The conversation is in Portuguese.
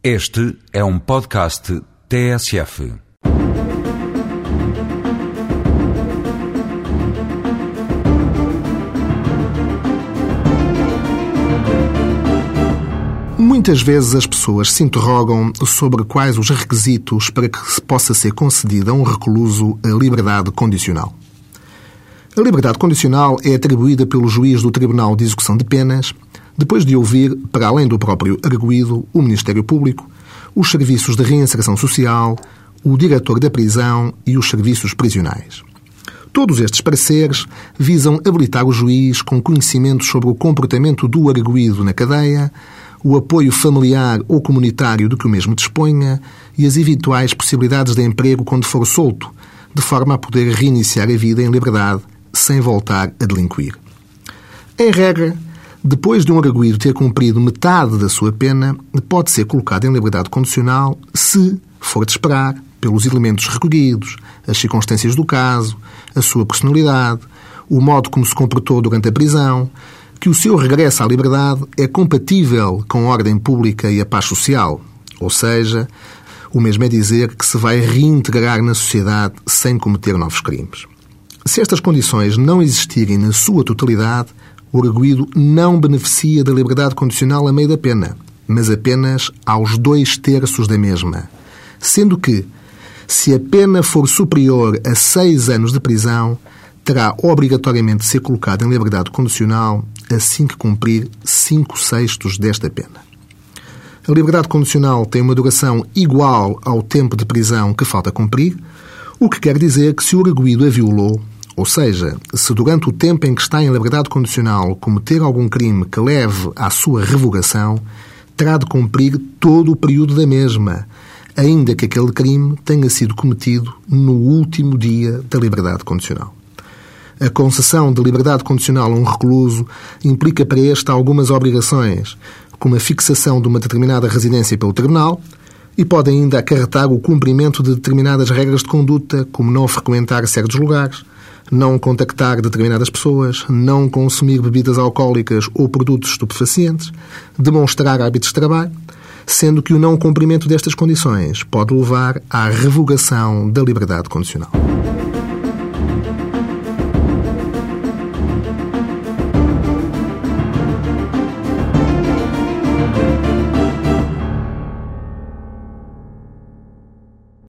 Este é um podcast TSF. Muitas vezes as pessoas se interrogam sobre quais os requisitos para que se possa ser concedida a um recluso a liberdade condicional. A liberdade condicional é atribuída pelo juiz do Tribunal de Execução de Penas depois de ouvir, para além do próprio arguído, o Ministério Público, os serviços de reinserção social, o diretor da prisão e os serviços prisionais. Todos estes pareceres visam habilitar o juiz com conhecimento sobre o comportamento do arguído na cadeia, o apoio familiar ou comunitário do que o mesmo disponha e as eventuais possibilidades de emprego quando for solto, de forma a poder reiniciar a vida em liberdade sem voltar a delinquir. Em regra, depois de um arguído ter cumprido metade da sua pena, pode ser colocado em liberdade condicional se for de esperar pelos elementos recolhidos, as circunstâncias do caso, a sua personalidade, o modo como se comportou durante a prisão, que o seu regresso à liberdade é compatível com a ordem pública e a paz social, ou seja, o mesmo é dizer que se vai reintegrar na sociedade sem cometer novos crimes. Se estas condições não existirem na sua totalidade, o arguído não beneficia da liberdade condicional a meio da pena, mas apenas aos dois terços da mesma. Sendo que, se a pena for superior a seis anos de prisão, terá obrigatoriamente de ser colocado em liberdade condicional assim que cumprir cinco sextos desta pena. A liberdade condicional tem uma duração igual ao tempo de prisão que falta cumprir, o que quer dizer que se o arguído a violou, ou seja, se durante o tempo em que está em liberdade condicional cometer algum crime que leve à sua revogação, terá de cumprir todo o período da mesma, ainda que aquele crime tenha sido cometido no último dia da liberdade condicional. A concessão de liberdade condicional a um recluso implica para este algumas obrigações, como a fixação de uma determinada residência pelo tribunal, e pode ainda acarretar o cumprimento de determinadas regras de conduta, como não frequentar certos lugares, não contactar determinadas pessoas, não consumir bebidas alcoólicas ou produtos estupefacientes, demonstrar hábitos de trabalho, sendo que o não cumprimento destas condições pode levar à revogação da liberdade condicional.